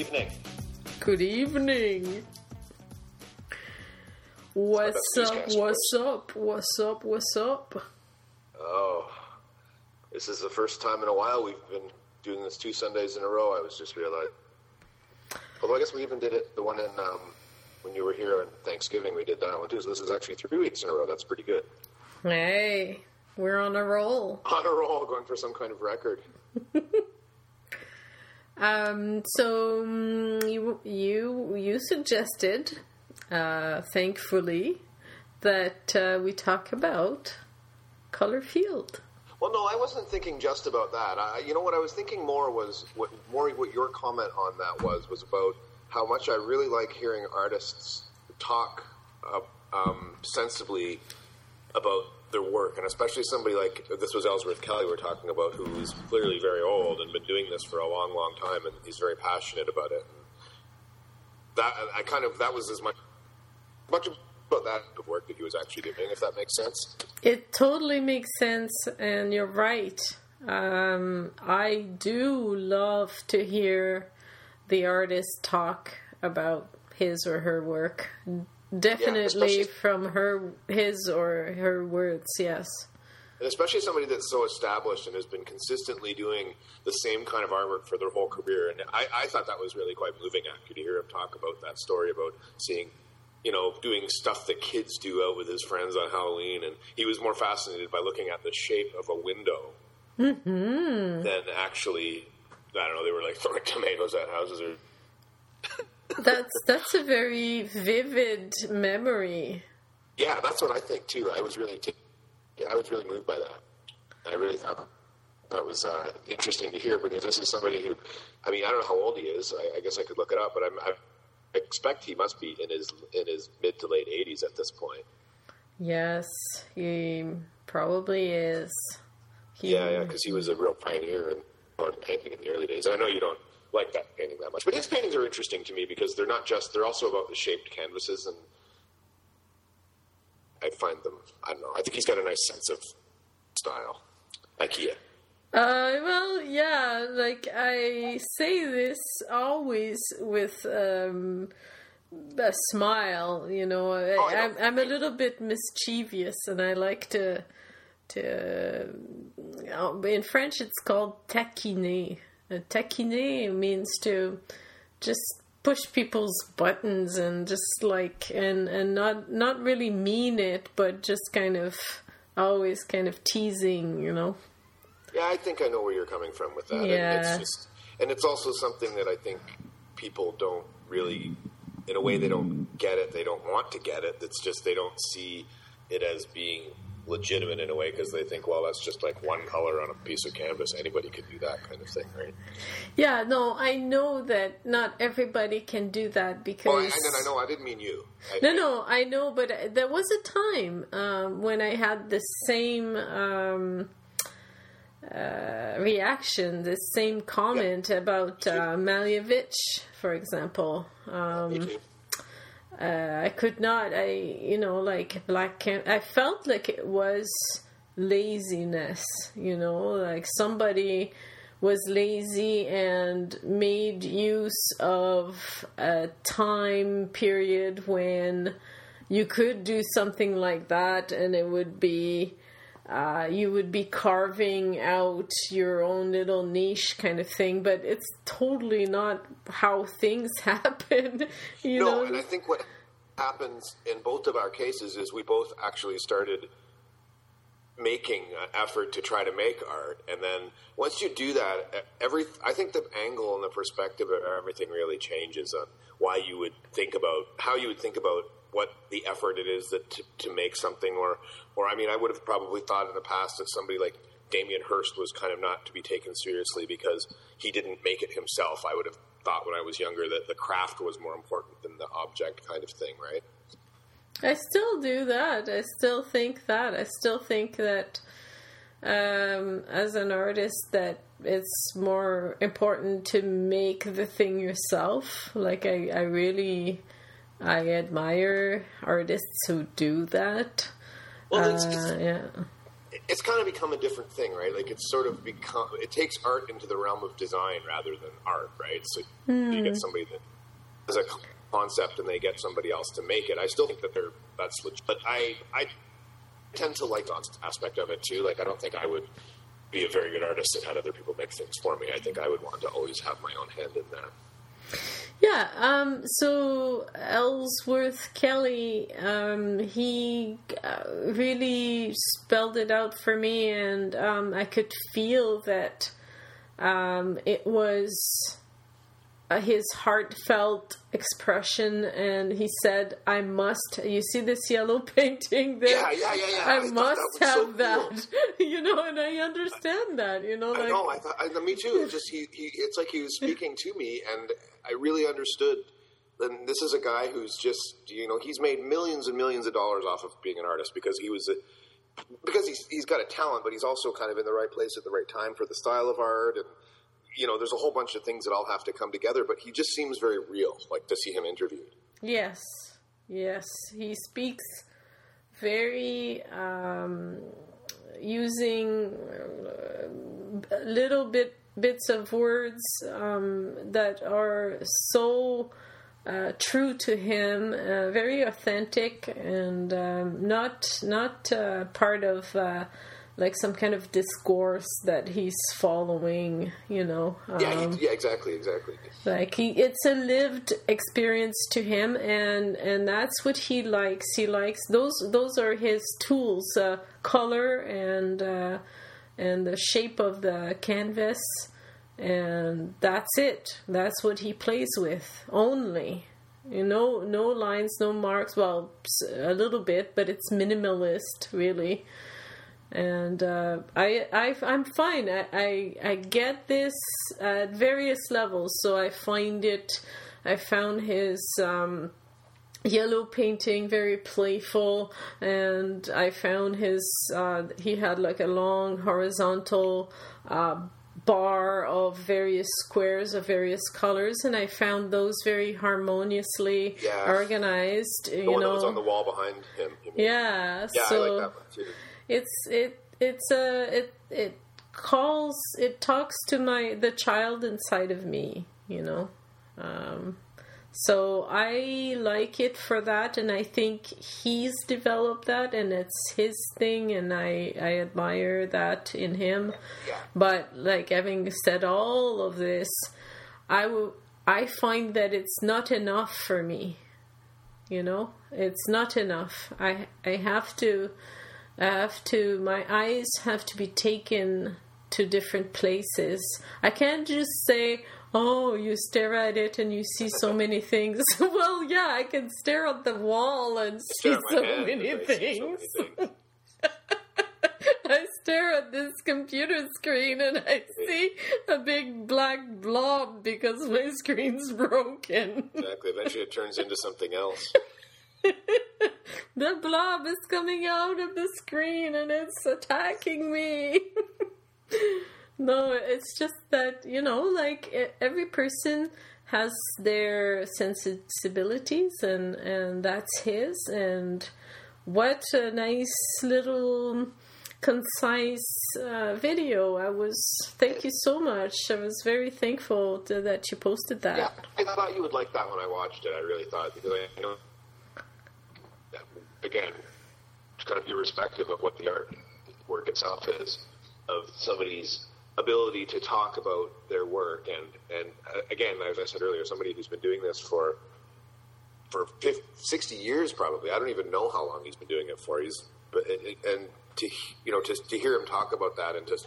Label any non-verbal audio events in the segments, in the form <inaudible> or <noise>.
evening. Good evening. What's up? What's up? What's up? What's up? Oh, this is the first time in a while we've been doing this two Sundays in a row. I was just realized. Although I guess we even did it the one in um, when you were here on Thanksgiving. We did that one too. So this is actually three weeks in a row. That's pretty good. Hey, we're on a roll. On a roll, going for some kind of record. <laughs> Um, so um, you you you suggested, uh, thankfully, that uh, we talk about color field. Well, no, I wasn't thinking just about that. I, you know what I was thinking more was what more what your comment on that was was about how much I really like hearing artists talk uh, um, sensibly about their work, and especially somebody like this was Ellsworth Kelly we're talking about, who is clearly very old and been doing this for a long, long time, and he's very passionate about it. And that I kind of that was as much much about that of work that he was actually doing, if that makes sense. It totally makes sense, and you're right. Um, I do love to hear the artist talk about his or her work Definitely yeah, from her, his or her words, yes. And especially somebody that's so established and has been consistently doing the same kind of artwork for their whole career. And I, I thought that was really quite moving, actually, to hear him talk about that story about seeing you know, doing stuff that kids do out with his friends on Halloween, and he was more fascinated by looking at the shape of a window mm-hmm. than actually, I don't know, they were like throwing <laughs> tomatoes at houses or that's that's a very vivid memory. Yeah, that's what I think too. I was really, t- yeah, I was really moved by that. I really thought that was uh, interesting to hear because this is somebody who, I mean, I don't know how old he is. I, I guess I could look it up, but I'm, I expect he must be in his in his mid to late 80s at this point. Yes, he probably is. He, yeah, yeah, because he was a real pioneer in painting in the early days. I know you don't like that painting that much. But his paintings are interesting to me because they're not just, they're also about the shaped canvases. And I find them, I don't know, I think he's got a nice sense of style. IKEA. Uh, well, yeah, like I say this always with um, a smile, you know. Oh, I, am I'm a little bit mischievous, and I like to to. Uh, in French, it's called taquiner. Taquiner means to just push people's buttons and just like and and not not really mean it, but just kind of always kind of teasing, you know. Yeah, I think I know where you're coming from with that. Yeah. And it's just and it's also something that I think people don't really in a way they don't get it, they don't want to get it. It's just they don't see it as being legitimate in a way because they think, well, that's just like one color on a piece of canvas. Anybody could do that kind of thing, right? Yeah, no, I know that not everybody can do that because. Oh, I, I, know, I didn't mean you. I, no, no, I know, but there was a time um, when I had the same. Um, uh, reaction, the same comment yeah. about uh, Malevich, for example. Um, uh, I could not. I you know like black can. I felt like it was laziness. You know, like somebody was lazy and made use of a time period when you could do something like that and it would be uh, you would be carving out your own little niche kind of thing, but it's totally not how things <laughs> happen. You no, know? and I think what happens in both of our cases is we both actually started making an effort to try to make art, and then once you do that, every I think the angle and the perspective of everything really changes on why you would think about how you would think about what the effort it is that to, to make something or or I mean I would have probably thought in the past that somebody like Damien Hirst was kind of not to be taken seriously because he didn't make it himself. I would have thought when I was younger that the craft was more important than the object kind of thing, right? I still do that. I still think that. I still think that um, as an artist that it's more important to make the thing yourself. Like I, I really I admire artists who do that. Well, uh, yeah. it's kind of become a different thing, right? Like it's sort of become it takes art into the realm of design rather than art, right? So mm. you get somebody that has a concept and they get somebody else to make it. I still think that they're that's legit, but I I tend to like the aspect of it too. Like I don't think I would be a very good artist and had other people make things for me. I think I would want to always have my own hand in that. Yeah, um, so Ellsworth Kelly, um, he uh, really spelled it out for me, and um, I could feel that um, it was uh, his heartfelt expression, and he said, "I must." You see this yellow <laughs> painting there? Yeah, yeah, yeah, yeah. I, I must that have so that. Cool. you know, and I understand that. You know, I know. I thought, I, me too. Just he, he. It's like he was speaking to me, and I really understood. And this is a guy who's just, you know, he's made millions and millions of dollars off of being an artist because he was a, because he's he's got a talent, but he's also kind of in the right place at the right time for the style of art and you know, there's a whole bunch of things that all have to come together, but he just seems very real, like to see him interviewed. Yes, yes. He speaks very um, using a little bit bits of words um, that are so uh, true to him, uh, very authentic, and um, not not uh, part of uh, like some kind of discourse that he's following, you know. Um, yeah, he, yeah, exactly, exactly. Like he, it's a lived experience to him, and and that's what he likes. He likes those. Those are his tools: uh, color and uh, and the shape of the canvas, and that's it. That's what he plays with only. You know, no lines, no marks. Well, a little bit, but it's minimalist, really and uh, I, I I'm fine. I, I, I get this at various levels. So I find it. I found his um, yellow painting very playful, and I found his. Uh, he had like a long horizontal. Uh, bar of various squares of various colors, and I found those very harmoniously yeah. organized. The you one know, on the wall behind him. Yeah, yeah, so, I like that one too it's it it's a it it calls it talks to my the child inside of me you know um, so i like it for that and i think he's developed that and it's his thing and i i admire that in him. But like having said all of this i will i find that it's not enough for me you know? It's not enough. I i have to I have to, my eyes have to be taken to different places. I can't just say, oh, you stare at it and you see so many things. <laughs> well, yeah, I can stare at the wall and see so many things. So many things. <laughs> I stare at this computer screen and I see a big black blob because my screen's broken. Exactly. Eventually it turns into something else. <laughs> the blob is coming out of the screen and it's attacking me. No, it's just that, you know, like every person has their sensibilities and and that's his and what a nice little concise uh, video. I was thank you so much. I was very thankful to, that you posted that. Yeah, I thought you would like that when I watched it. I really thought because I know again, to kind of irrespective of what the art work itself is, of somebody's ability to talk about their work and and uh, again, as I said earlier, somebody who's been doing this for for 50, 60 years probably. I don't even know how long he's been doing it for. He's and to you know to to hear him talk about that and to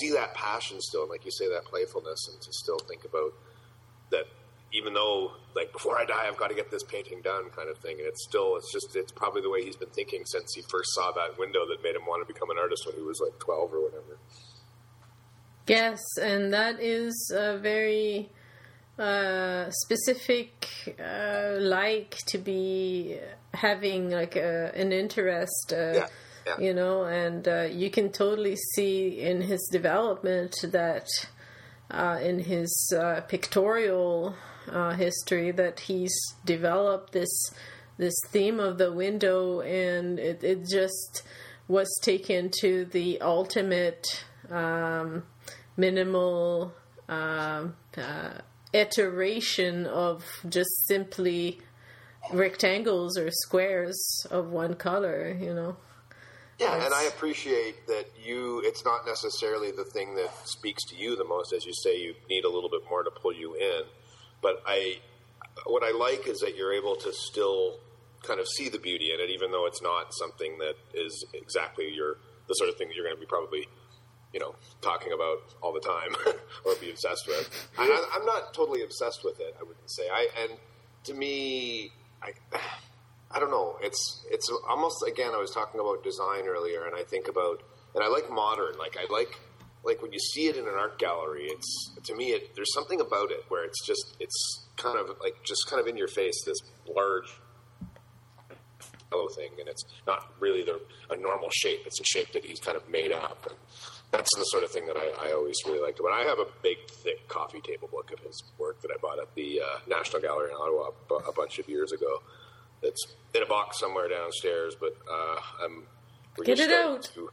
see that passion still, and like you say, that playfulness, and to still think about that even though like before I die, I've got to get this painting done, kind of thing. And it's still, it's just, it's probably the way he's been thinking since he first saw that window that made him want to become an artist when he was like twelve or whatever. Yes, and that is a very uh, specific uh, like to be having like a, an interest. Uh, yeah. Yeah. You know, and uh, you can totally see in his development that uh, in his uh, pictorial uh, history that he's developed this this theme of the window, and it, it just was taken to the ultimate um, minimal um, uh, iteration of just simply rectangles or squares of one color, you know. Yeah, and I appreciate that you. It's not necessarily the thing that speaks to you the most, as you say. You need a little bit more to pull you in, but I, what I like is that you're able to still kind of see the beauty in it, even though it's not something that is exactly your the sort of thing that you're going to be probably, you know, talking about all the time <laughs> or be obsessed with. I, I'm not totally obsessed with it. I wouldn't say. I and to me, I. <sighs> I don't know. It's it's almost again. I was talking about design earlier, and I think about and I like modern. Like I like like when you see it in an art gallery. It's to me, it, there's something about it where it's just it's kind of like just kind of in your face. This large yellow thing, and it's not really the a normal shape. It's a shape that he's kind of made up. And that's the sort of thing that I, I always really liked. But I have a big, thick coffee table book of his work that I bought at the uh, National Gallery in Ottawa a bunch of years ago it's in a box somewhere downstairs, but uh, I'm get it out. To,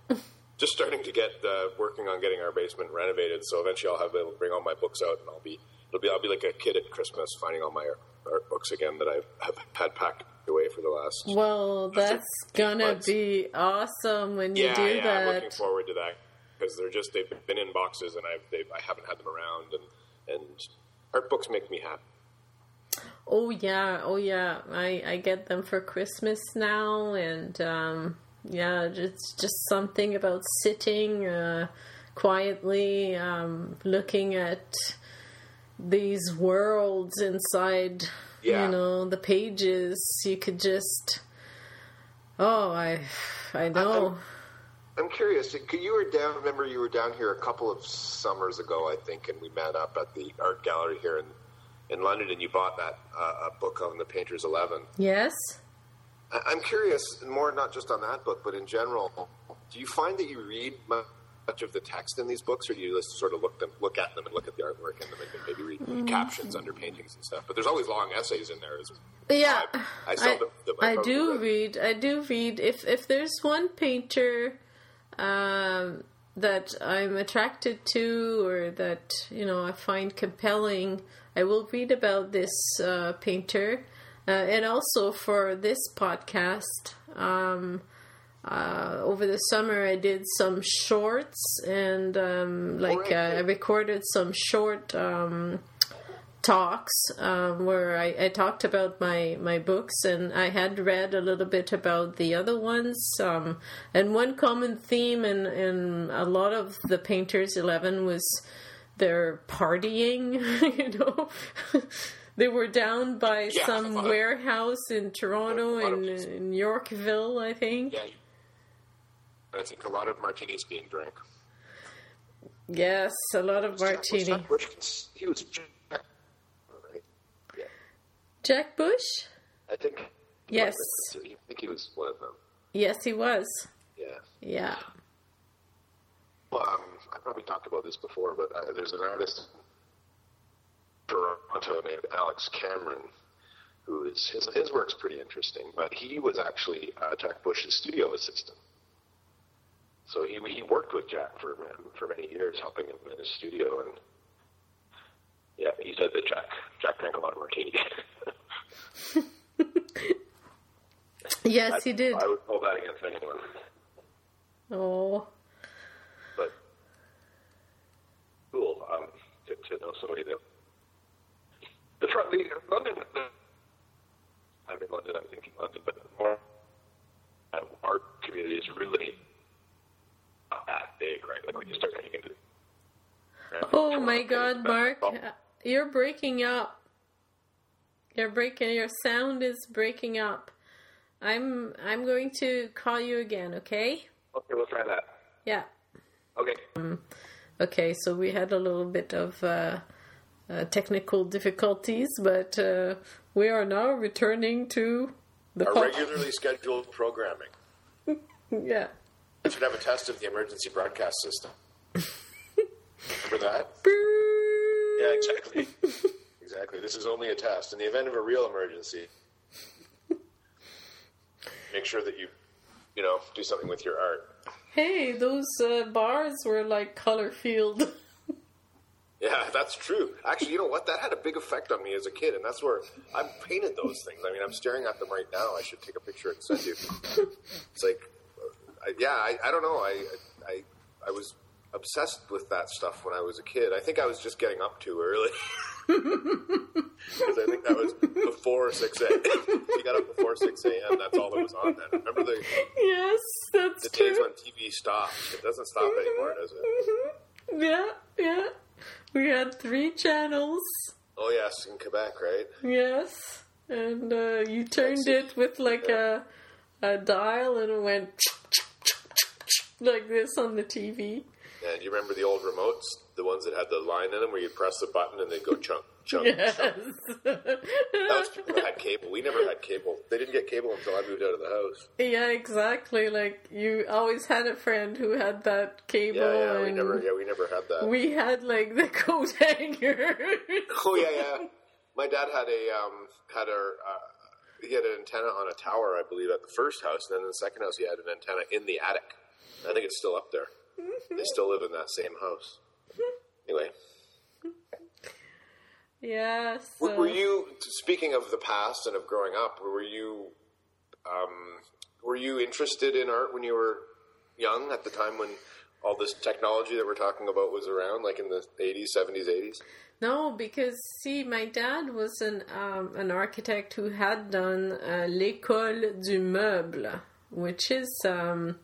just starting to get uh, working on getting our basement renovated. So eventually, I'll have able to bring all my books out, and I'll be it'll be I'll be like a kid at Christmas finding all my art books again that I've have had packed away for the last. Well, that's gonna months. be awesome when you yeah, do yeah, that. I'm looking forward to that because they're just they've been in boxes and I've they've, I haven't had them around and and art books make me happy. Oh yeah, oh yeah. I I get them for Christmas now, and um, yeah, it's just something about sitting uh, quietly, um, looking at these worlds inside. Yeah. You know the pages. You could just. Oh, I I know. I'm, I'm curious. You were down. Remember, you were down here a couple of summers ago, I think, and we met up at the art gallery here in in London, and you bought that uh, book on the Painter's Eleven. Yes. I- am curious, more not just on that book, but in general. Do you find that you read much of the text in these books, or do you just sort of look them, look at them, and look at the artwork in them, and maybe read mm. captions under paintings and stuff? But there's always long essays in there. As yeah, I, I, I, I do read. I do read. If if there's one painter. Um, that I'm attracted to or that you know I find compelling, I will read about this uh, painter. Uh, and also for this podcast, um, uh, over the summer I did some shorts and um, like uh, I recorded some short um, talks um, where I, I, talked about my, my books and I had read a little bit about the other ones. Um, and one common theme in, in a lot of the Painters 11 was they're partying, <laughs> you know. <laughs> they were down by yeah, some warehouse in Toronto in, in, Yorkville, I think. Yeah. I think a lot of martinis being drank. Yes, a lot of martini. He was Jack, right? yeah. Jack Bush? I think. Yes. I think he was one of them. Yes, he was. Yeah. Yeah. Well, um, I probably talked about this before, but uh, there's an artist in Toronto named Alex Cameron, who is his his work's pretty interesting. But he was actually uh, Jack Bush's studio assistant. So he he worked with Jack for for many years, helping him in his studio, and yeah, he said that Jack Jack drank a lot of martinis. <laughs> yes, I, he did. I would hold that against anyone. Oh. But cool um, to, to know somebody that the front the London. The, I'm in London. I'm thinking London, but more uh, art community is really not that big, right? Like when you start into. oh my God, Mark! You're breaking up. You're breaking. Your sound is breaking up. I'm I'm going to call you again. Okay. Okay, we'll try that. Yeah. Okay. Um, Okay, so we had a little bit of uh, uh, technical difficulties, but uh, we are now returning to the our pop- regularly scheduled programming. <laughs> yeah. We should have a test of the emergency broadcast system. <laughs> Remember that? Yeah, exactly. exactly. This is only a test. In the event of a real emergency, make sure that you you know, do something with your art. Hey, those uh, bars were like color field. <laughs> Yeah, that's true. Actually, you know what? That had a big effect on me as a kid, and that's where I painted those things. I mean, I'm staring at them right now. I should take a picture and send you. It's like, uh, I, yeah, I, I don't know. I, I, I was obsessed with that stuff when I was a kid. I think I was just getting up too early. <laughs> Because I think that was before 6 a.m. you got up before 6 a.m., that's all that was on then. Remember the, yes, that's the true. days when TV stopped? It doesn't stop anymore, does it? Mhm. Yeah, yeah. We had three channels. Oh, yes, in Quebec, right? Yes, and uh, you turned it with like a a dial, and it went <laughs> like this on the TV. And you remember the old remotes, the ones that had the line in them, where you'd press the button and they'd go chunk, chunk, <laughs> Yes. chunk. That was people had cable. We never had cable. They didn't get cable until I moved out of the house. yeah, exactly. Like you always had a friend who had that cable, Yeah, yeah, we never, yeah, we never had that. we had like the <laughs> coat hanger. <laughs> Oh yeah, yeah. My dad had a um, had a uh, he had an antenna on a tower, I believe, at the first house, and then in the second house he had an antenna in the attic. I think it's still up there. They still live in that same house. Anyway, yeah. were, So. were you speaking of the past and of growing up? Were you um, were you interested in art when you were young? At the time when all this technology that we're talking about was around, like in the eighties, seventies, eighties. No, because see, my dad was an um, an architect who had done uh, l'école du meuble, which is um,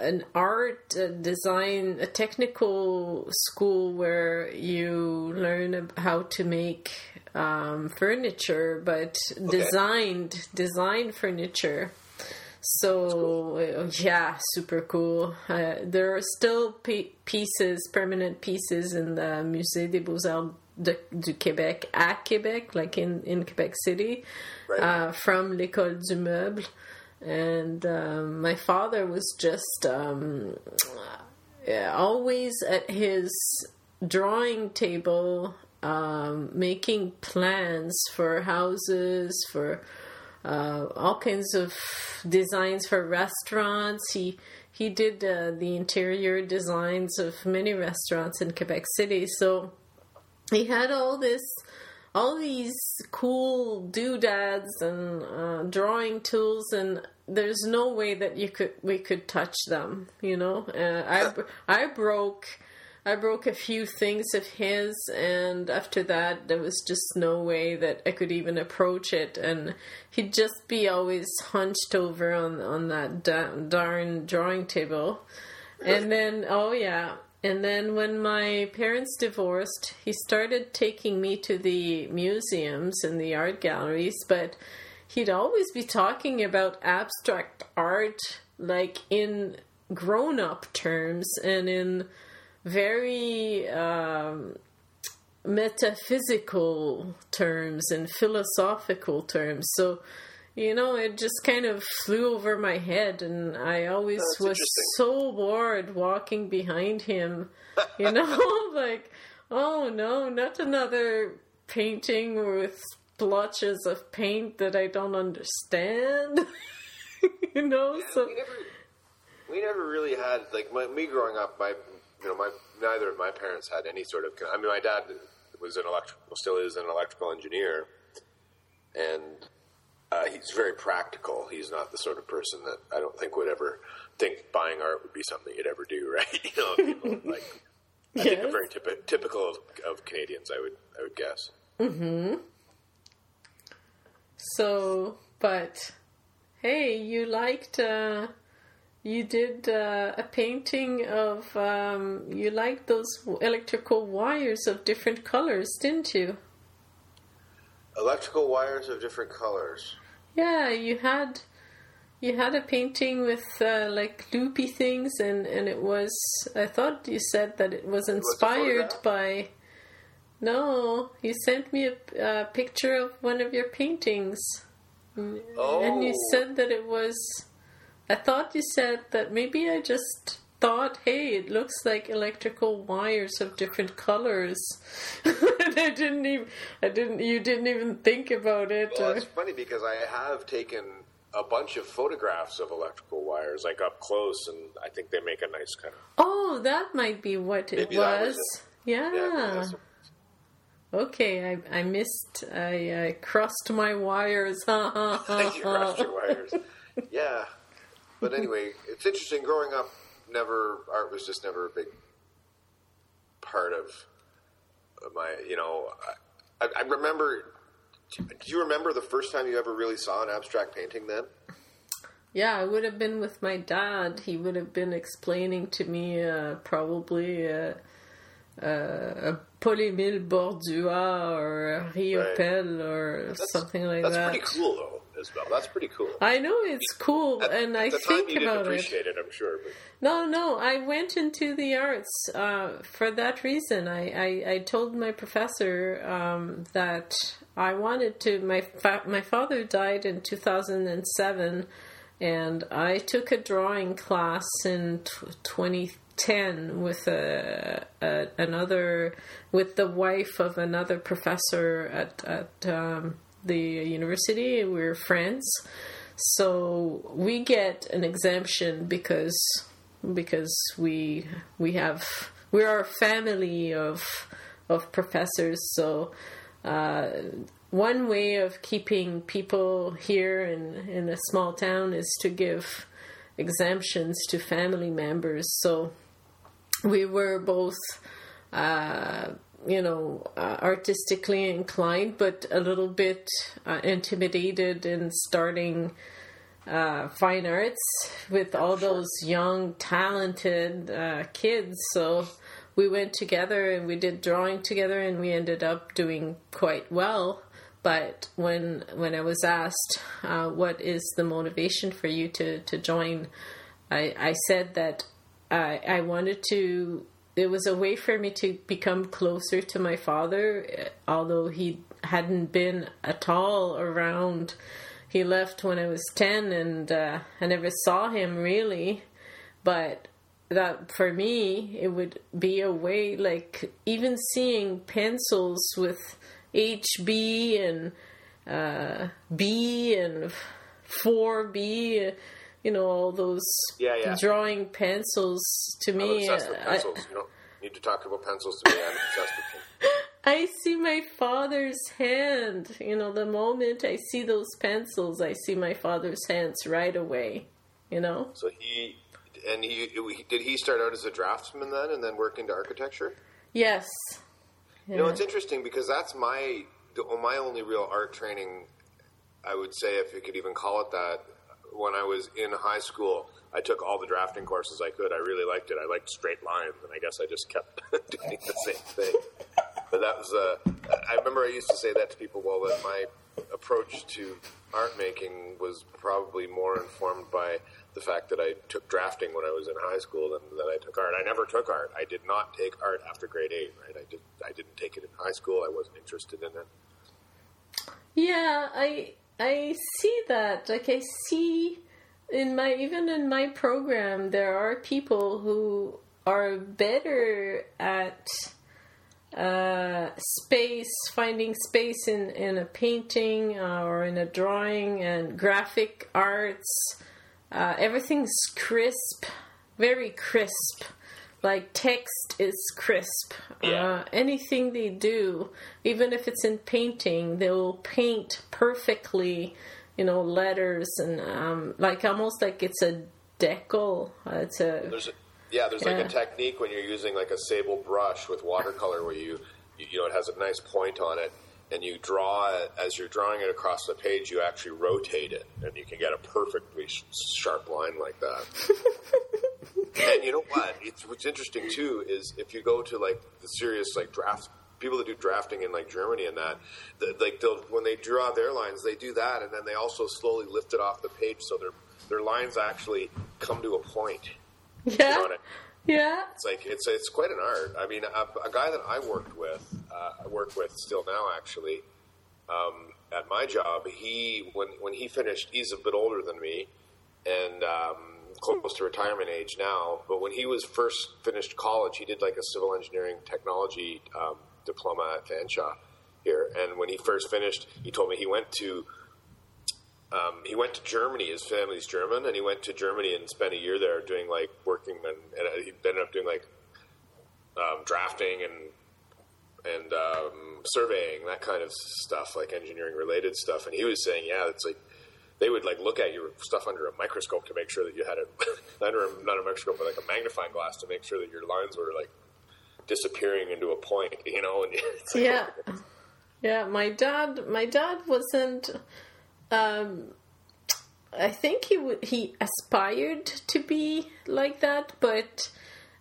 an art uh, design, a technical school where you learn how to make um, furniture, but designed design furniture. So uh, yeah, super cool. Uh, there are still pe- pieces, permanent pieces in the Musée des Beaux Arts de, du Québec at Quebec, like in in Quebec City, Right. uh, from l'École du Meuble. And um, my father was just um, always at his drawing table, um, making plans for houses, for uh, all kinds of designs for restaurants. He he did uh, the interior designs of many restaurants in Quebec City. So he had all this, all these cool doodads and uh, drawing tools, and there's no way that you could we could touch them. You know, uh, I I broke. I broke a few things of his, and after that, there was just no way that I could even approach it. And he'd just be always hunched over on on that da- darn drawing table. And then, oh yeah, and then when my parents divorced, he started taking me to the museums and the art galleries, but he'd always be talking about abstract art, like in grown up terms and in very um, metaphysical terms and philosophical terms. So, you know, it just kind of flew over my head, and I always That's was so bored walking behind him. <laughs> You know, <laughs> like, oh no, not another painting with splotches of paint that I don't understand. <laughs> you know, so we never we never really had like my, me growing up my you know my neither of my parents had any sort of i mean my dad was an electrical still is an electrical engineer and uh, he's very practical. He's not the sort of person that i don't think would ever think buying art would be something he'd ever do <laughs> right? You know people like i think are very typi- typical of, of canadians i would i would guess. So, but hey, you liked, uh, you did uh, a painting of, um, you liked those electrical wires of different colors, didn't you? Electrical wires of different colors Yeah, you had, you had a painting with uh, like loopy things, and and it was. I thought you said that it was inspired photograph? by. No, you sent me a, a picture of one of your paintings. oh And you said that it was. I thought you said that maybe I just thought, hey, it looks like electrical wires of different colors. <laughs> and I didn't even. I didn't. You didn't even think about it. Well, or- it's funny because I have taken a bunch of photographs of electrical wires, like up close, and I think they make a nice kind of. Oh, that might be what it Maybe was. was it. Yeah. that's- Okay, I I missed. I, I crossed my wires. <laughs> <laughs> you crossed your wires. Yeah, but anyway, it's interesting. Growing up, never art was just never a big part of my. You know, I, I remember. Do you remember the first time you ever really saw an abstract painting? Then Yeah, I would have been with my dad. He would have been explaining to me uh, probably uh, uh, a Paul-Émile Borduas or a Riopelle or something like that's that. That's pretty cool, though, Isabel. That's pretty cool. I know it's cool, At- and at I think about it. appreciate it. I'm sure, but No, no, I went into the arts uh, for that reason. I, I, I told my professor um, that I wanted to. My fa- my father died in 2007, and I took a drawing class in t- 2010 with a, a another with the wife of another professor at at um, the university. We're friends. So we get an exemption because because we we have we are a family of of professors. So uh, one way of keeping people here in in a small town is to give exemptions to family members. So we were both. Uh, you know, uh, artistically inclined, but a little bit uh, intimidated in starting uh, fine arts with all those young, talented uh, kids. So we went together and we did drawing together, and we ended up doing quite well. But when when I was asked uh, what is the motivation for you to to join, I, I said that I I wanted to. It was a way for me to become closer to my father, eh, although he hadn't been at all around he left when I was 10 and uh, I never saw him really. But that for me, it would be a way, like even seeing pencils with HB and uh, B and 4B, you know, all those Yeah, yeah. drawing pencils to I'm me. obsessed with uh, pencils. you don't need to talk about pencils to me. I'm obsessed with them. <laughs> I see my father's hand. You know, the moment I see those pencils, I see my father's hands right away. You know? So he and he did he start out as a draftsman then, and then work into architecture? Yes. You know, it's interesting because that's my the, my only real art training. I would say, if you could even call it that, when I was in high school, I took all the drafting courses I could. I really liked it. I liked straight lines, and I guess I just kept <laughs> doing the same thing. But that was, uh, I remember I used to say that to people. Well, that my approach to art making was probably more informed by the fact that I took drafting when I was in high school than that I took art. I never took art. I did not take art after grade eight. Right? I did. I didn't take it in high school. I wasn't interested in it. Yeah, I I see that. Like I see in my even in my program there are people who are better at uh, space, finding space in, in a painting uh, or in a drawing and graphic arts. Uh, everything's crisp, very crisp. Like text is crisp. Yeah. Uh, anything they do, even if it's in painting, they will paint perfectly. You know, letters and um, like almost like it's a decal. Uh, it's a There's a, yeah, there's like a technique when you're using like a sable brush with watercolor where you you know it has a nice point on it and you draw it as you're drawing it across the page you actually rotate it and you can get a perfectly sh- sharp line like that. <laughs> and you know what? It's what's interesting too is if you go to like the serious like draft people that do drafting in like Germany and that, the, like they'll when they draw their lines, they do that, and then they also slowly lift it off the page so their their lines actually come to a point. yeah, yeah. It's like it's it's quite an art. I mean, a, a guy that I worked with, uh, I work with still now actually. Um, at my job, he when when he finished, he's a bit older than me, and um, close to retirement age now. But when he was first finished college, he did like a civil engineering technology um, diploma at Fanshawe here. And when he first finished, he told me he went to um, he went to Germany. His family's German, and he went to Germany and spent a year there doing like working, and, and he ended up doing like um, drafting and and um, surveying that kind of stuff, like engineering related stuff. And he was saying, yeah, it's like they would like look at your stuff under a microscope to make sure that you had a <laughs> under a, not a microscope, but like a magnifying glass to make sure that your lines were like disappearing into a point, <laughs> you know. And like, yeah, yeah. My dad, my dad wasn't. Um, I think he w- he aspired to be like that, but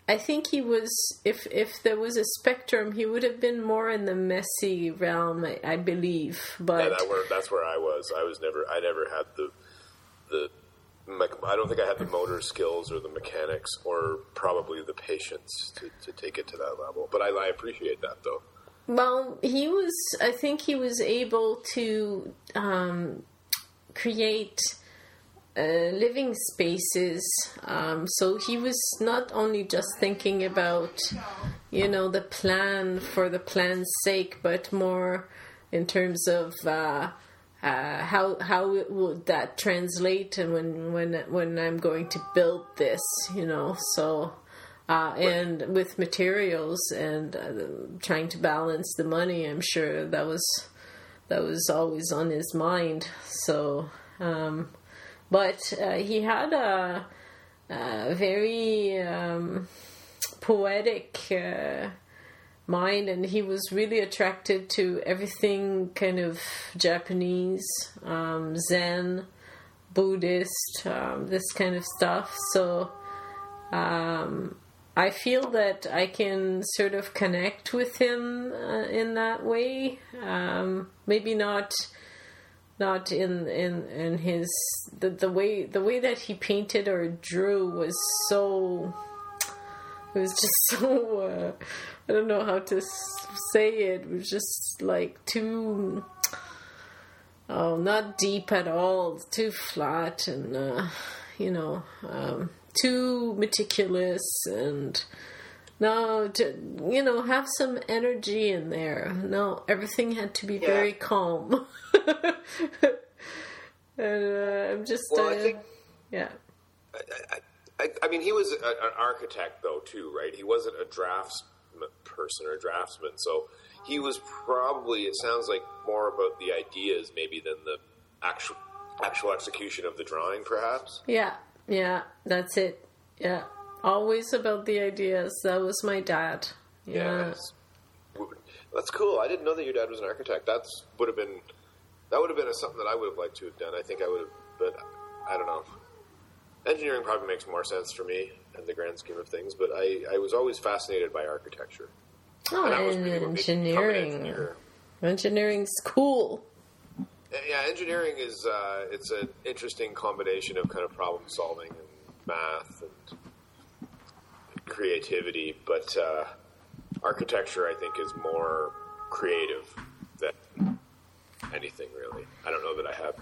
I think he was. If if there was a spectrum, he would have been more in the messy realm, I, I believe. But yeah, that where, that's where I was. I was never. I never had the the. I don't think I had the motor skills or the mechanics or probably the patience to, to take it to that level. But I, I appreciate that though. Well, he was. I think he was able to um, create uh, living spaces. Um, so he was not only just thinking about, you know, the plan for the plan's sake, but more in terms of uh, uh, how how would that translate, and when when when I'm going to build this, you know, so. Uh, and with materials and uh, trying to balance the money, I'm sure that was that was always on his mind. So um, but uh, he had a, a very um, poetic uh, mind, and he was really attracted to everything kind of Japanese, um, Zen, Buddhist, um, this kind of stuff. So. Um, I feel that I can sort of connect with him uh, in that way. Um, maybe not not in in in his the the way the way that he painted or drew was so it was just <laughs> so uh, I don't know how to say it. It was just like too oh not deep at all, too flat and uh, you know um, too meticulous and no to you know have some energy in there. No everything had to be yeah. very calm. <laughs> And uh, i'm just well, uh, I think, yeah. I, I, I, mean he was a, an architect though too right? He wasn't a drafts person or draftsman so he was probably it sounds like more about the ideas maybe than the actual actual execution of the drawing perhaps? Yeah yeah that's it. Yeah Always about the ideas. That was my dad. Yeah. Yes. That's cool. I didn't know that your dad was an architect. That's would have been that would have been a, something that I would have liked to have done. I think I would have, but I don't know. Engineering probably makes more sense for me in the grand scheme of things. But I, I was always fascinated by architecture. Oh, and, and engineering. Engineer. Engineering's cool. Yeah, engineering is uh, it's an interesting combination of kind of problem solving and math and creativity, but uh, architecture, I think, is more creative than anything really. I don't know that I have.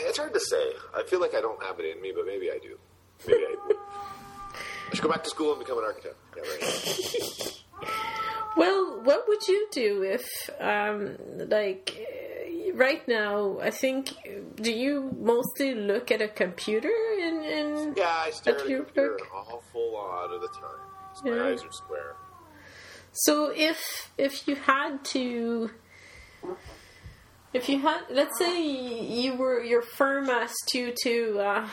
It's hard to say. I feel like I don't have it in me, but maybe I do. Maybe I. I should go back to school and become an architect. Yeah, right. <laughs> well, what would you do if, um, like, right now, I think, do you mostly look at a computer in, in yeah, I stare at, a computer an awful lot of the time. My yeah. eyes are square. So if if you had to, if you had, let's say you were your firm asked you to uh,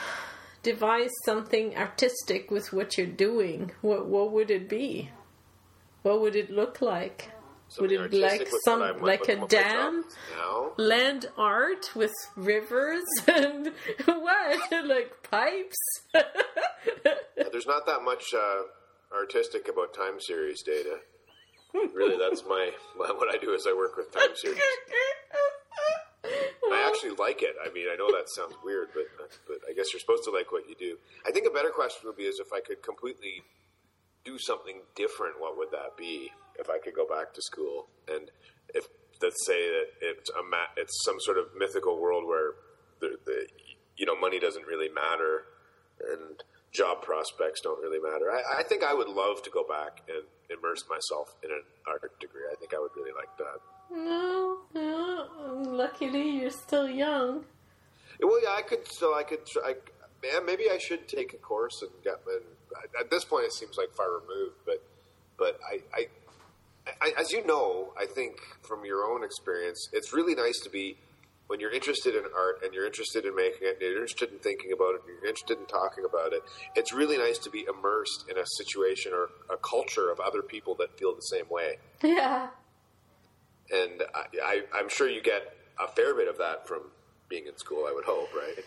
devise something artistic with what you're doing, what what would it be? What would it look like? Would it like some like a dam, land art with rivers <laughs> and what <laughs> like pipes? There's not that much uh, artistic about time series data. really, that's my, my what I do is I work with time series. I actually like it. I mean, I know that sounds weird, but but I guess you're supposed to like what you do. I think a better question would be is if I could completely do something different, what would that be? If I could go back to school and if let's say that it's a ma- it's some sort of mythical world where the, the you know money doesn't really matter and job prospects don't really matter. I, I, think I would love to go back and immerse myself in an art degree. I think I would really like that. No, no. Um, luckily, you're still young. Well, yeah, I could. So I could. I, man, maybe I should take a course and get. And at this point, it seems like far removed, but but I, I, I, as you know, I think from your own experience, it's really nice to be when you're interested in art and you're interested in making it, and you're interested in thinking about it, and you're interested in talking about it. It's really nice to be immersed in a situation or a culture of other people that feel the same way. <laughs> Yeah. And I, I, I'm sure you get a fair bit of that from being in school. I would hope, right?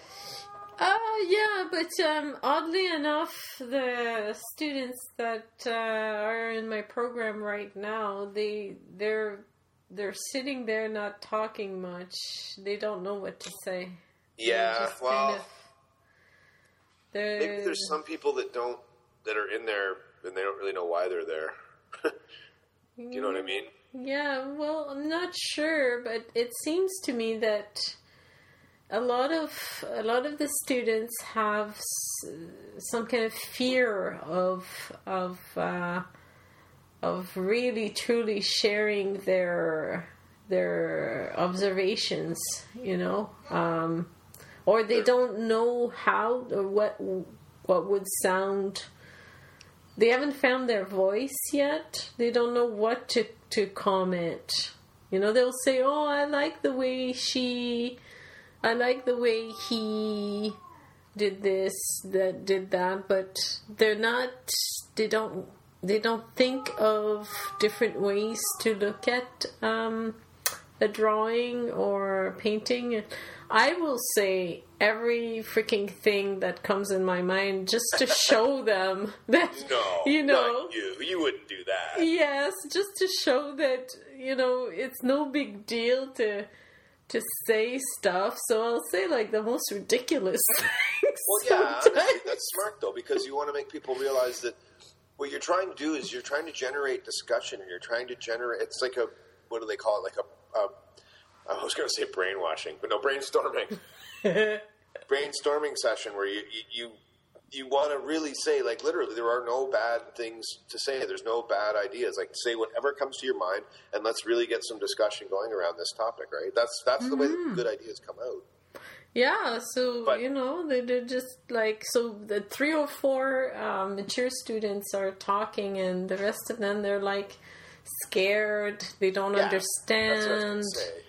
Uh, yeah, but um, oddly enough, the students that uh, are in my program right now, they they're they're sitting there not talking much. They don't know what to say. Yeah. Well, kind of- maybe there's some people that don't that are in there and they don't really know why they're there. <laughs> Do you know what I mean? Yeah, well, I'm not sure, but it seems to me that a lot of a lot of the students have some kind of fear of of uh, of really truly sharing their their observations, you know, um, or they don't know how or what what would sound they haven't found their voice yet. They don't know what to to comment. You know, they'll say, "Oh, I like the way she I like the way he did this, that did that," but they're not they don't they don't think of different ways to look at um a drawing or painting. I will say every freaking thing that comes in my mind just to show <laughs> them that No, you know you. You wouldn't do that. yes just to show that you know it's no big deal to to say stuff so i'll say like the most ridiculous <laughs> things Well, yeah, sometimes. that's smart though because you want to make people realize that what you're trying to do is you're trying to generate discussion and you're trying to generate. It's like a what do they call it? Like a, a I was going to say brainwashing, but no brainstorming. <laughs> brainstorming session where you you. you you want to really say, like, literally, there are no bad things to say. There's no bad ideas. Like, say whatever comes to your mind, and let's really get some discussion going around this topic. Right? That's that's the way that good ideas come out. Yeah, so But- you know they- they're just like so the three or four um, mature students are talking, and the rest of them they're like scared. They don't Yeah, what understand say.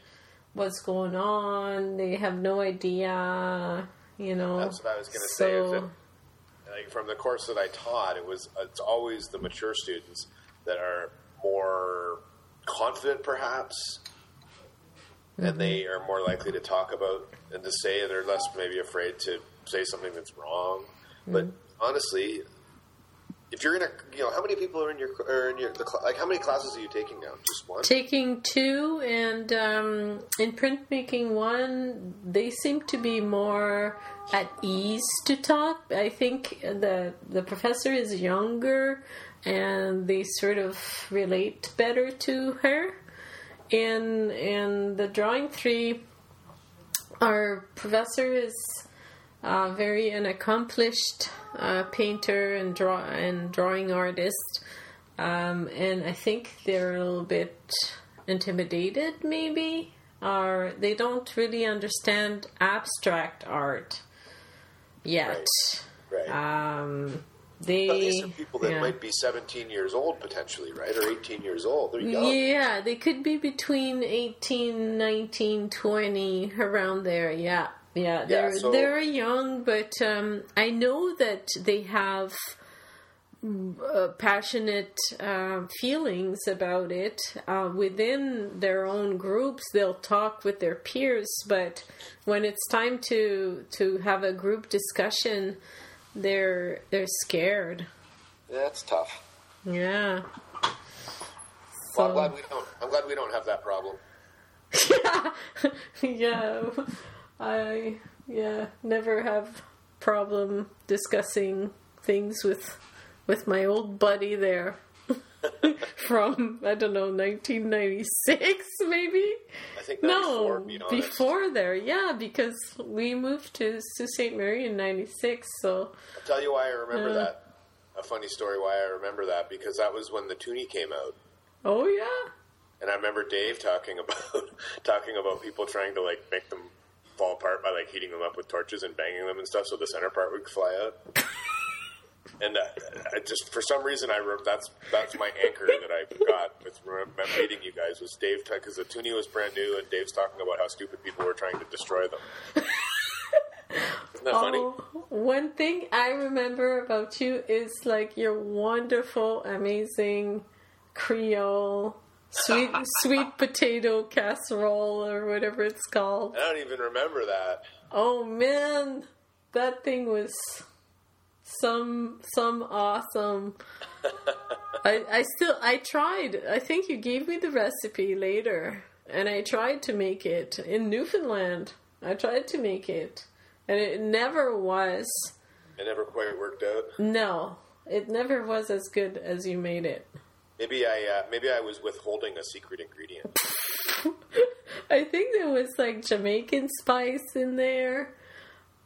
what's going on. They have no idea. You know. That's what I was going to say. So- that, like from the course that I taught, it was it's always the mature students that are more confident, perhaps, and mm-hmm. they are more likely to talk about and to say they're less maybe afraid to say something that's wrong. But mm-hmm. honestly, if you're in a you know how many people are in your are in your the, like how many classes are you taking now? Just one. taking two and um, in printmaking one they seem to be more at ease to talk i think the the professor is younger and they sort of relate better to her in in the drawing three our professor is uh, very an accomplished uh, painter and draw and drawing artist um, and I think they're a little bit intimidated, maybe, or they don't really understand abstract art yet. right. Um, they, but these are people that yeah. might be 17 years old potentially, right, or 18 years old. They're young. Yeah, they could be between 18, 19, 20, around there. Yeah, yeah. They're so- they're young, but um, I know that they have uh, passionate uh, feelings about it uh, within their own groups. They'll talk with their peers, but when it's time to to have a group discussion, they're they're scared. That's tough. Yeah. Well, I'm glad we don't. I'm glad we don't have that problem. <laughs> yeah. yeah, <laughs> I yeah never have problem discussing things with with my old buddy there <laughs> from I don't know 1996 maybe. I think No, 94, to be honest. before there, yeah, because we moved to Sault Ste. Marie in '96, so I'll tell you why I remember Yeah. that. A funny story why I remember that because that was when the Toonie came out, oh yeah, and I remember Dave talking about <laughs> talking about people trying to like make them fall apart by like heating them up with torches and banging them and stuff, so the center part would fly out. <laughs> and uh, I just for some reason I re- that's that's my anchor that I got with re- meeting you guys was Dave because the Toonie was brand new and Dave's talking about how stupid people were trying to destroy them. <laughs> Isn't that funny? Oh, one thing I remember about you is like your wonderful, amazing Creole sweet sweet potato casserole or whatever it's called. I don't even remember that. Oh man, that thing was some some awesome. <laughs> I I still I tried. I think you gave me the recipe later, and I tried to make it in Newfoundland. I tried to make it, and it never was. It never quite worked out. No, it never was as good as you made it. Maybe I uh, maybe I was withholding a secret ingredient. <laughs> I think there was like Jamaican spice in there.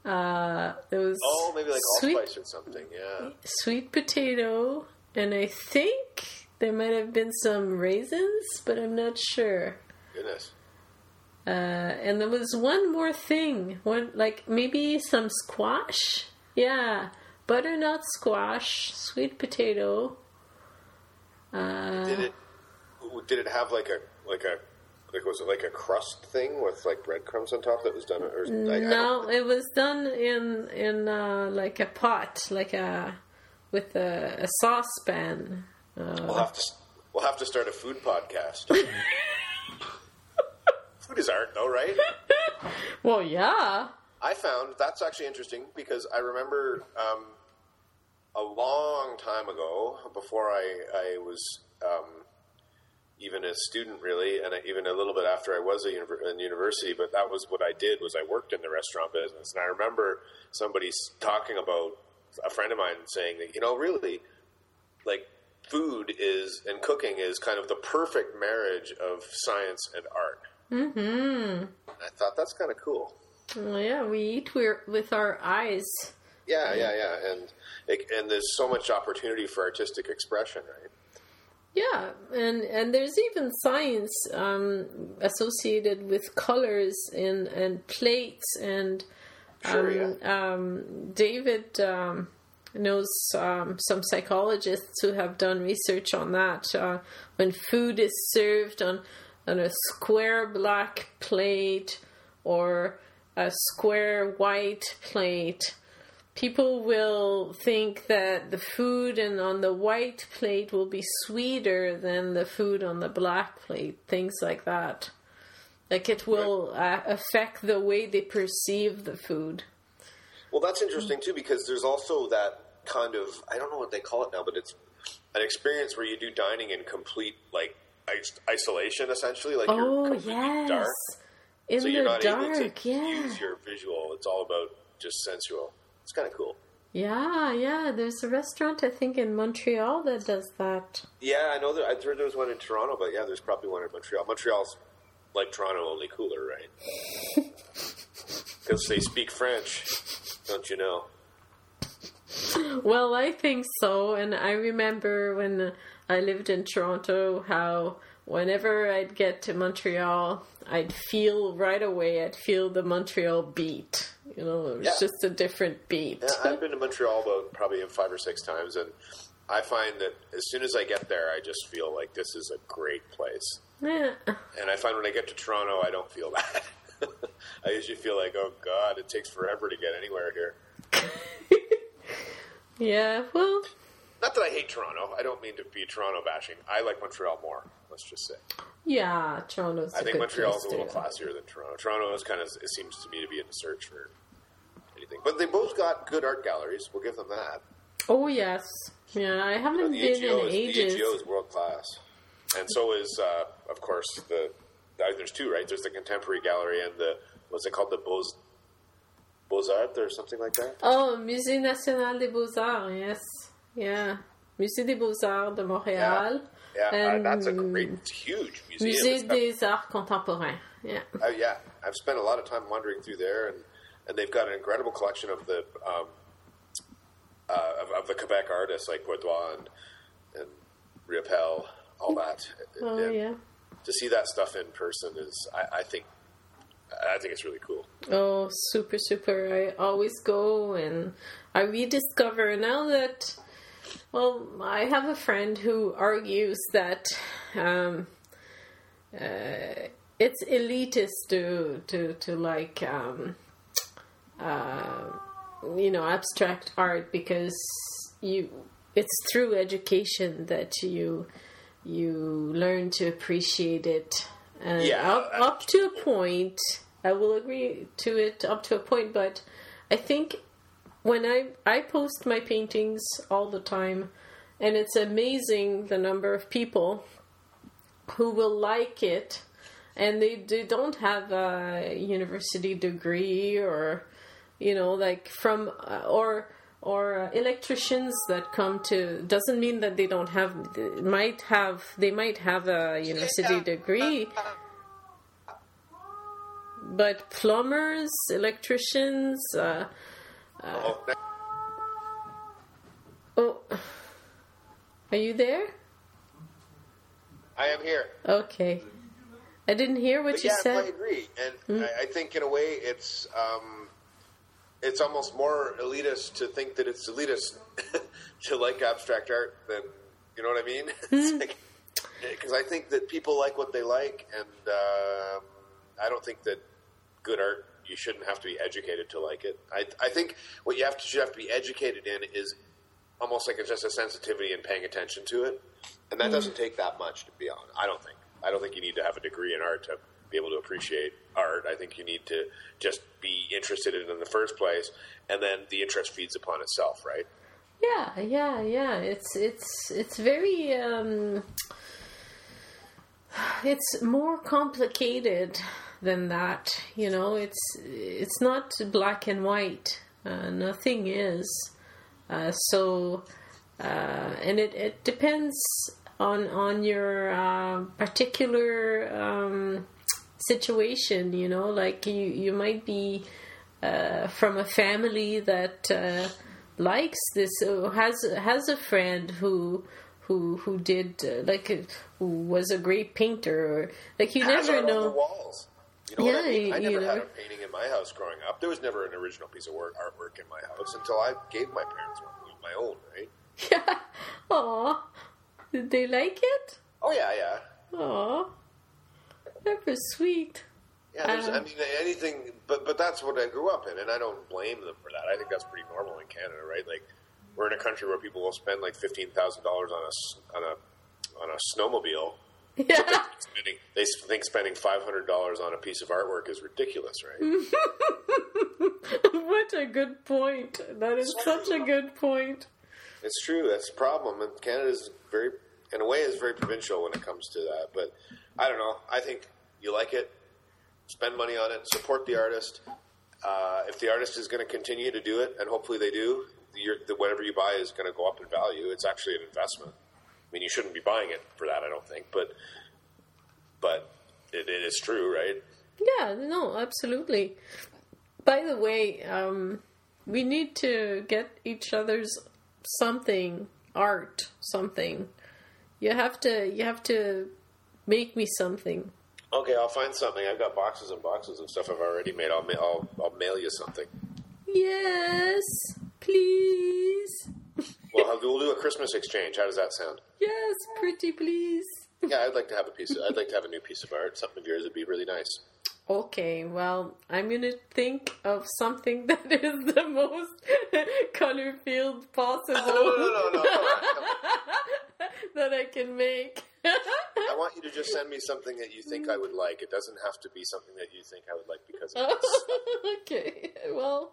Uh, there was Oh, maybe like sweet, allspice or something. Yeah. sweet potato, and I think there might have been some raisins, but I'm not sure. Goodness. Uh, and there was one more thing, one like maybe some squash. Yeah, butternut squash, sweet potato. Uh, Did it did it have like a like a like was it like a crust thing with like breadcrumbs on top that was done or I- I no, it was done in in uh, like a pot, like a with a, a saucepan. We'll have to we'll have to start a food podcast. <laughs> <laughs> food is art though, right? <laughs> Well, yeah. I found that's actually interesting because I remember um, a long time ago, before I, I was um, even a student, really, and even a little bit after I was a univer- in university. But that was what I did was I worked in the restaurant business, and I remember somebody talking about a friend of mine saying that you know really like food is and cooking is kind of the perfect marriage of science and art. Mm-hmm. I thought that's kind of cool. Well, yeah, we eat with, with our eyes. Yeah, yeah, yeah, and it, and there's so much opportunity for artistic expression, right? Yeah, and and there's even science um, associated with colors and and plates and Sure, um, um, David um, knows um, some psychologists who have done research on that. Uh, when food is served on on a square black plate or a square white plate, people will think that the food and on the white plate will be sweeter than the food on the black plate. Things like that. Like it will uh, affect the way they perceive the food. Well, that's interesting too because there's also that kind of I don't know what they call it now, but it's an experience where you do dining in complete like isolation, essentially. Like you're Oh completely yes, dark, in so the you're not dark. able to yeah, use your visual. It's all about just sensual. It's kind of cool. yeah, yeah. There's a restaurant I think in Montreal that does that. Yeah, I know. That, I heard there was one in Toronto, but yeah, there's probably one in Montreal. Montreal's like Toronto, only cooler, right? <laughs> Because they speak French, don't you know? Well, I think so. And I remember when I lived in Toronto how whenever I'd get to Montreal, I'd feel right away, I'd feel the Montreal beat. You know, it was Yeah. just a different beat. Yeah, I've been to Montreal about probably five or six times, and I find that as soon as I get there, I just feel like this is a great place. Yeah. And I find when I get to Toronto, I don't feel <laughs> that. I usually feel like, oh God, it takes forever to get anywhere here. <laughs> Yeah, well, Not that I hate Toronto. I don't mean to be Toronto bashing. I like Montreal more. Let's just say. Yeah, Toronto's. I think Montreal's a little to- classier than Toronto. Toronto is kind of it seems to me to be in the search for anything, but they both got good art galleries. We'll give them that. Oh yes, yeah. I haven't The been AGO in is, ages. the AGO is world class, and so is uh, of course the. Uh, there's two, right? There's the Contemporary Gallery and the what's it called, the Beaux Beaux Arts or something like that. Oh, Musée National des Beaux Arts. Yes, yeah. Musée des Beaux Arts de Montréal. Yeah, uh, and that's a great, huge museum. Musée des Arts Contemporains. Yeah. Uh, yeah, I've spent a lot of time wandering through there, and, and they've got an incredible collection of the um, uh, of, of the Quebec artists like Poitras and and Riopelle, all that. Oh And yeah. To see that stuff in person is, I, I think, I think it's really cool. Oh, super, super. I always go and I rediscover now that, well, I have a friend who argues that um, uh, it's elitist to, to, to like, um, uh, you know, abstract art because you, it's through education that you, you learn to appreciate it. And Yeah, up, up to a point, I will agree to it up to a point, but I think when I I post my paintings all the time, and it's amazing the number of people who will like it, and they they don't have a university degree or you know like from uh, or or electricians that come to doesn't mean that they don't have might have they might have a university degree but plumbers electricians uh, oh, oh. Are you there? I am here. okay. I didn't hear what But you yeah, said. I agree, and I, I think in a way it's um, it's almost more elitist to think that it's elitist <laughs> to like abstract art than you know what I mean. <laughs> Because I think that people like what they like, and um I don't think that good art you shouldn't have to be educated to like it. I, I think what you have to should have to be educated in is almost like it's just a sensitivity and paying attention to it, and that doesn't take that much to be honest. I don't think. I don't think you need to have a degree in art to be able to appreciate art. I think you need to just be interested in it in the first place, and then the interest feeds upon itself, right? Yeah, yeah, yeah. It's it's it's very um <sighs> it's more complicated than that, you know. It's it's not black and white. Uh, nothing is. Uh, so uh, and it, it depends on on your uh, particular um, situation, you know, like you you might be uh, from a family that uh, likes this has has a friend who who who did uh, like who was a great painter or like you Has never art on the know walls. You know what I mean? I never had a painting in my house growing up. There was never an original piece of work, artwork in my house until I gave my parents one of my own, right? yeah <laughs> Aw. did they like it Oh yeah, yeah. Aw. that was sweet Yeah, there's, I Um, mean anything, but but that's what I grew up in, and I don't blame them for that. I think that's pretty normal in Canada, right? Like we're in a country where people will spend like fifteen thousand dollars on a on a on a snowmobile. Yeah Spending, they think spending five hundred dollars on a piece of artwork is ridiculous, right? <laughs> what a good point that is such a good point It's true. That's a problem, and Canada is very, in a way, is very provincial when it comes to that. But I don't know. I think you like it, spend money on it, support the artist. Uh, if the artist is going to continue to do it, and hopefully they do, your, the, whatever you buy is going to go up in value. It's actually an investment. I mean, you shouldn't be buying it for that, I don't think, but but it, it is true, right? Yeah, no, absolutely. By the way, um, we need to get each other's something art, something. You have to, you have to make me something. Okay, I'll find something. I've got boxes and boxes of stuff I've already made. I'll ma- I'll, I'll mail you something. Yes, please. Well, we'll do a Christmas exchange. How does that sound? Yes, pretty please. <laughs> Yeah, I'd like to have a piece. Of, I'd like to have a new piece of art. Something of yours would be really nice. Okay, well, I'm gonna think of something <laughs> that is the most <laughs> color filled possible oh, No, no, no, no, no. That I can make. I want you to just send me something that you think I would like. It doesn't have to be something that you think I would like because of this. okay, well,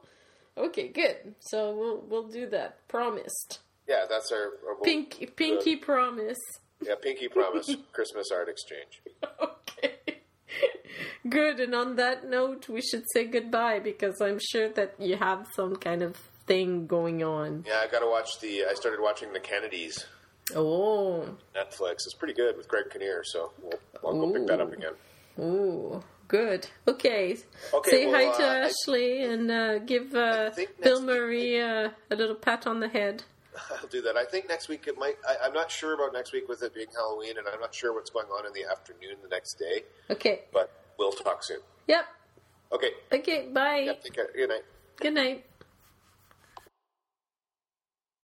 okay, good. So we'll we'll do that. Promised. Yeah, that's our, our Pinky, pinky promise. Yeah, pinky promise. <laughs> Christmas art exchange. Okay. <laughs> Good. And on that note, we should say goodbye because I'm sure that you have some kind of thing going on. Yeah, I got to watch the. I started watching the Kennedys Oh, Netflix. It's pretty good with Greg Kinnear, so we'll, I'll go pick that up again. ooh, good. Okay. Okay, Say well, hi to uh, I- Ashley and uh, give uh, Bill Murray uh, a little pat on the head. <laughs> I'll do that. I think next week it might. I, I'm not sure about next week with it being Halloween, and I'm not sure what's going on in the afternoon the next day. Okay. But we'll talk soon. Yep. Okay. Okay, bye. Yeah, take care. Good night. Good night.